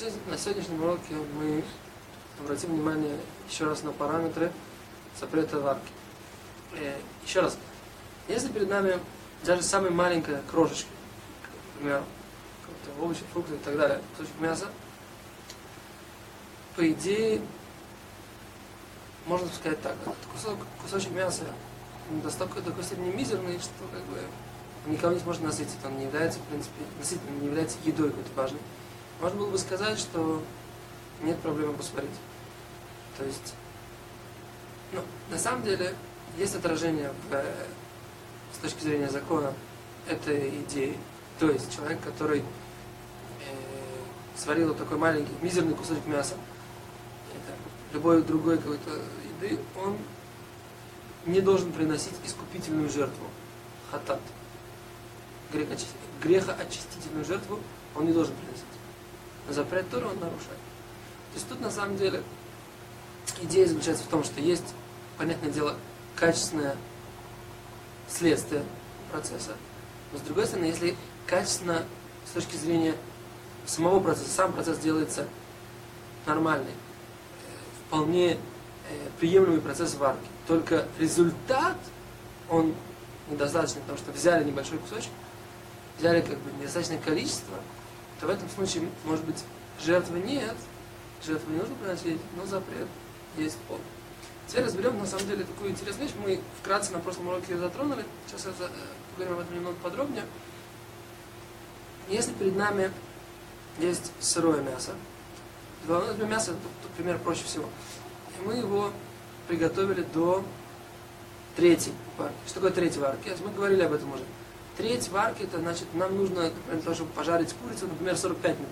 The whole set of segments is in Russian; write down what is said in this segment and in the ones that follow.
На сегодняшнем уроке мы обратим внимание еще раз на параметры запрета варки. Э, еще раз, если перед нами даже самая маленькая крошечка, например, овощи, фрукты и так далее, кусочек мяса, по идее, можно сказать так, этот кусок, кусочек мяса до такой степени мизерный, что как бы никого не сможет насытить. Он не является, в принципе, насытительным, не является едой какой-то важной. Можно было бы сказать, что нет проблемы посмотреть. То есть, ну, на самом деле, есть отражение в, э, с точки зрения закона этой идеи. То есть, человек, который э, сварил вот такой маленький, мизерный кусочек мяса, это любой другой какой-то еды, он не должен приносить искупительную жертву, хатат. Грехоочистительную жертву он не должен приносить. Запрет Торы он нарушает. То есть тут на самом деле идея заключается в том, что есть, понятное дело, качественное следствие процесса. Но с другой стороны, если качественно с точки зрения самого процесса, сам процесс делается нормальный, э, вполне э, приемлемый процесс варки, только результат, он недостаточный, потому что взяли небольшой кусочек, взяли как бы недостаточное количество, то в этом случае, может быть, жертвы нет, жертвы не нужно приносить, но запрет есть пол. Теперь разберем, на самом деле, такую интересную вещь. Мы вкратце на прошлом уроке ее затронули. Сейчас я э, поговорим об этом немного подробнее. Если перед нами есть сырое мясо, ну, мясо, тут, тут пример проще всего. И мы его приготовили до третьей варки. Что такое третья варки? Мы говорили об этом уже. Треть варки, это значит, нам нужно, для того, чтобы пожарить курицу, например, 45 минут.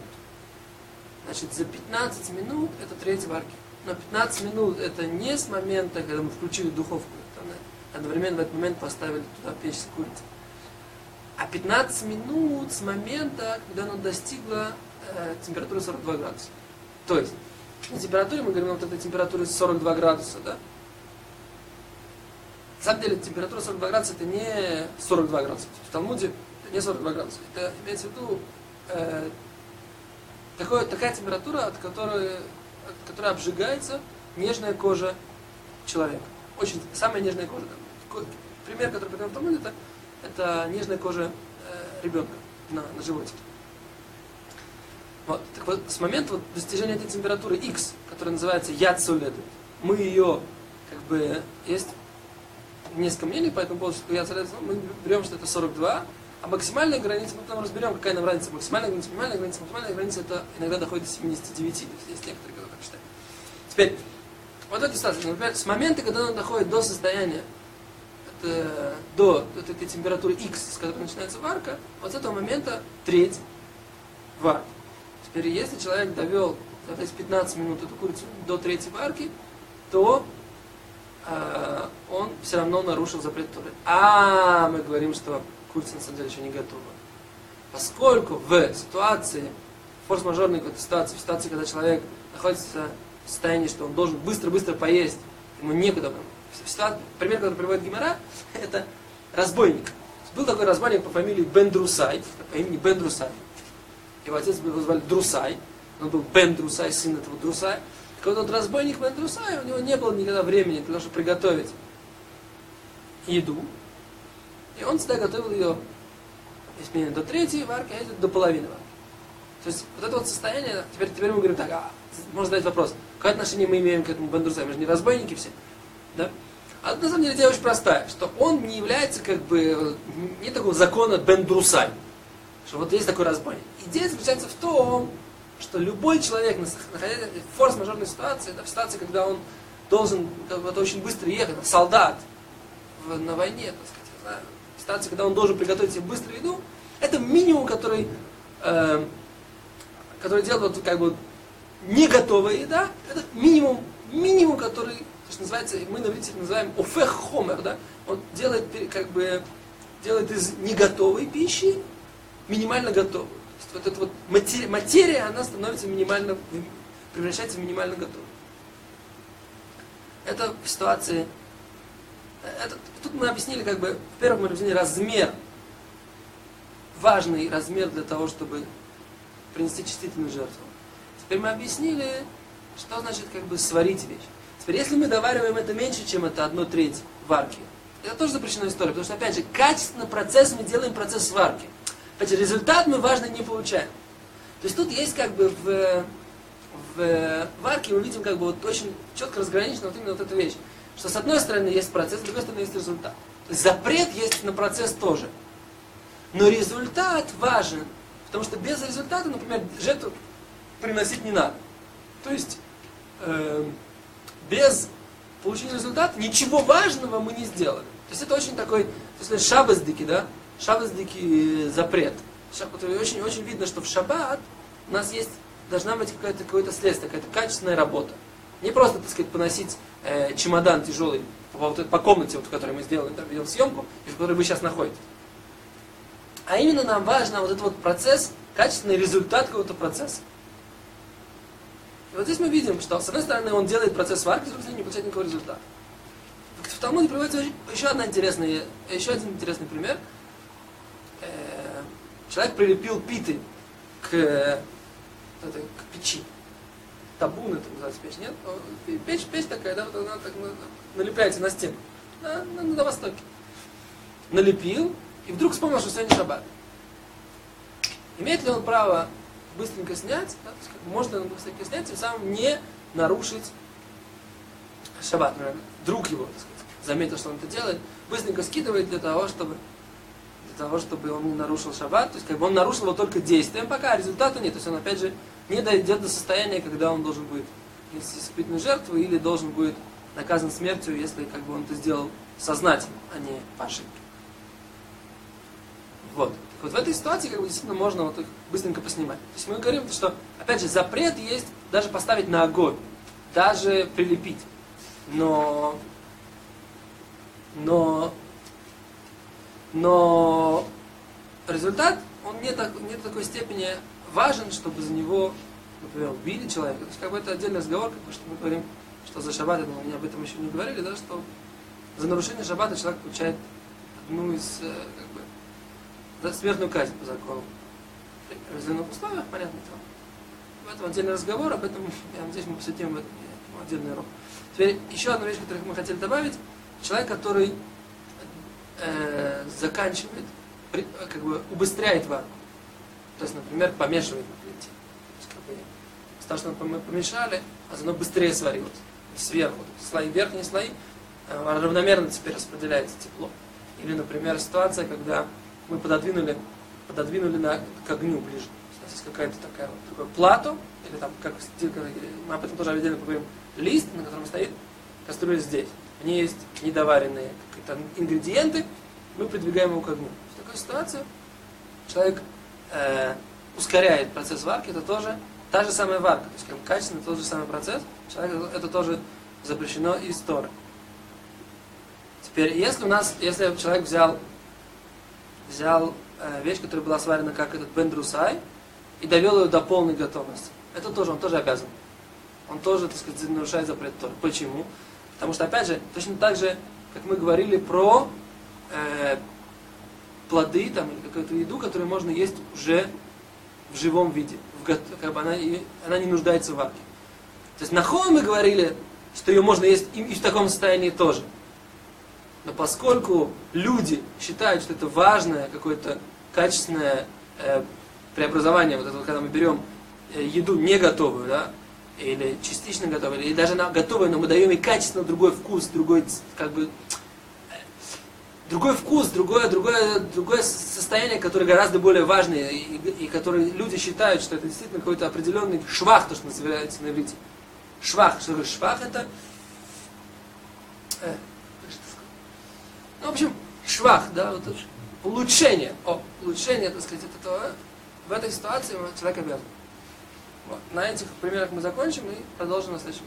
Значит, за 15 минут это треть варки. Но 15 минут это не с момента, когда мы включили духовку. Одновременно в этот момент поставили туда печь с курицей. А 15 минут с момента, когда она достигла э, температуры 42 градуса. То есть, на температуре, мы говорим, вот этой температуры 42 градуса, да? Самом деле температура 42 градуса это не 42 градуса. В Талмуде это не 42 градуса. Это имеется в виду э, такое, такая температура, от которой, от которой обжигается нежная кожа человека. Очень самая нежная кожа. Пример, который приведем в Талмуде, это, это нежная кожа э, ребенка на, на животике. Вот. Так вот, с момента вот, достижения этой температуры X, которая называется яд мы ее, как бы, есть несколько мнений по этому поводу, что я мы берем, что это 42, а максимальная граница, мы потом разберем, какая нам разница, максимальная граница, минимальная граница, максимальная граница, это иногда доходит до 79, то есть есть некоторые, которые так считают. Теперь, вот эта ситуация, например, с момента, когда она доходит до состояния, это, до вот этой температуры X, с которой начинается варка, вот с этого момента треть варки. Теперь, если человек довел, то есть 15 минут эту курицу до третьей варки, то он все равно нарушил запрет Торы. А мы говорим, что курица на самом деле еще не готова. Поскольку в ситуации, форс-мажорной какой-то ситуации, в ситуации, когда человек находится в состоянии, что он должен быстро-быстро поесть, ему некуда. Ситуация, пример, который приводит Гимара, это разбойник. Был такой разбойник по фамилии Бендрусай, по имени Бендрусай. Его отец его звали Друсай, он был Бен Друсай, сын этого Друсая. Когда вот разбойник Мандрусай, у него не было никогда времени для того, чтобы приготовить еду. И он всегда готовил ее, если до третьей варки, а до половины варки. То есть вот это вот состояние, теперь, теперь мы говорим так, а, можно задать вопрос, какое отношение мы имеем к этому Бендрусаю? Мы же не разбойники все. Да? А на самом деле идея очень простая, что он не является как бы, не такого закона Бендрусай, что вот есть такой разбойник. Идея заключается в том, что любой человек, находясь в форс-мажорной ситуации, да, в ситуации, когда он должен как очень быстро ехать, солдат в, на войне, так сказать, да, в ситуации, когда он должен приготовить себе быструю еду, это минимум, который, э, который делает вот, как бы не готовая еда, это минимум, минимум, который, что называется, мы на иврите называем офех хомер, да, он делает как бы делает из неготовой пищи минимально готовую. Вот эта вот материя, материя, она становится минимально, превращается в минимально готовую. Это в ситуации, это, тут мы объяснили, как бы, во-первых, мы объяснили размер, важный размер для того, чтобы принести чувствительную жертву. Теперь мы объяснили, что значит как бы сварить вещь. Теперь, если мы довариваем это меньше, чем это одно треть варки, это тоже запрещенная история, потому что, опять же, качественно процесс мы делаем процесс сварки. Опять же, результат мы важно не получаем. То есть тут есть как бы в, в варке мы видим как бы вот очень четко разграничена вот именно вот эта вещь. Что с одной стороны есть процесс, с другой стороны есть результат. Запрет есть на процесс тоже. Но результат важен, потому что без результата, например, жертву приносить не надо. То есть э, без получения результата ничего важного мы не сделали. То есть это очень такой, то есть шабаздыки, да? Шабаздыки запрет. Очень, очень видно, что в шаббат у нас есть, должна быть какое-то какое следствие, какая-то качественная работа. Не просто, так сказать, поносить э, чемодан тяжелый по, по комнате, вот, в которой мы сделали там, видеосъемку, и в которой вы сейчас находитесь. А именно нам важно вот этот вот процесс, качественный результат какого-то процесса. И вот здесь мы видим, что с одной стороны он делает процесс варки, с другой стороны не получает никакого результата. В Талмуде приводится еще, одна интересная, еще один интересный пример. Человек прилепил питы к, это, к печи. Табун это называется печь, нет? Печь, печь такая, да, вот она так налепляется на стену. На, на, на востоке. Налепил, и вдруг вспомнил, что сегодня шаббат. Имеет ли он право быстренько снять, да, есть, можно быстренько снять, тем самым не нарушить шаббат. Друг его, так сказать, заметил, что он это делает, быстренько скидывает для того, чтобы того, чтобы он не нарушил шаббат. То есть как бы он нарушил его только действием, пока результата нет. То есть он опять же не дойдет до состояния, когда он должен будет нести испытательную жертву или должен будет наказан смертью, если как бы он это сделал сознательно, а не по ошибке. Вот. Вот в этой ситуации как бы действительно можно вот их быстренько поснимать. То есть мы говорим, что, опять же, запрет есть даже поставить на огонь, даже прилепить. Но, но, но результат, он не, так, не до такой степени важен, чтобы за него, например, убили человека. То есть как бы это отдельный разговор, бы, что мы говорим, что за шаббат, мы об этом еще не говорили, да, что за нарушение шаббата человек получает одну из э, как бы, смертную казнь по закону. В определенных условиях, понятно, там. В этом отдельный разговор, об этом, я надеюсь, мы посвятим в этом отдельный урок. Теперь еще одна вещь, которую мы хотели добавить. Человек, который э, заканчивает, при, как бы убыстряет варку. То есть, например, помешивает на плите. То есть, как бы, страшно помешали, а оно быстрее сварилось. Сверху. Слои, верхние слои э, равномерно теперь распределяется тепло. Или, например, ситуация, когда мы пододвинули, пододвинули на, к огню ближе. Нас есть какая-то такая вот такое плато, или там, как мы об этом тоже отдельно поговорим, лист, на котором стоит кастрюля здесь. В ней есть недоваренные какие-то ингредиенты, мы придвигаем его к огню. В такой ситуации человек э, ускоряет процесс варки, это тоже та же самая варка, то есть как качественно тот же самый процесс, человек, это тоже запрещено из Торы. Теперь, если у нас, если человек взял взял э, вещь, которая была сварена как этот бендрусай, и довел ее до полной готовности. Это тоже, он тоже обязан. Он тоже, так сказать, нарушает запрет Торы. Почему? Потому что, опять же, точно так же, как мы говорили про э, плоды там, или какую-то еду, которую можно есть уже в живом виде. В, как бы она, она не нуждается в варке. То есть на хом мы говорили, что ее можно есть и, и в таком состоянии тоже. Но поскольку люди считают, что это важное какое-то качественное э, преобразование, вот это, когда мы берем э, еду не готовую, да, или частично готовую, или даже на готовую, но мы даем ей качественно другой вкус, другой, как бы, другой вкус, другое, другое, другое состояние, которое гораздо более важное, и, и, и которое люди считают, что это действительно какой-то определенный швах, то, что называется на иврите. Швах, что такое швах это? Э, ну, в общем, швах, да, вот улучшение. О, улучшение, так сказать, это то, в этой ситуации человек обязан. Вот. На этих примерах мы закончим и продолжим на следующем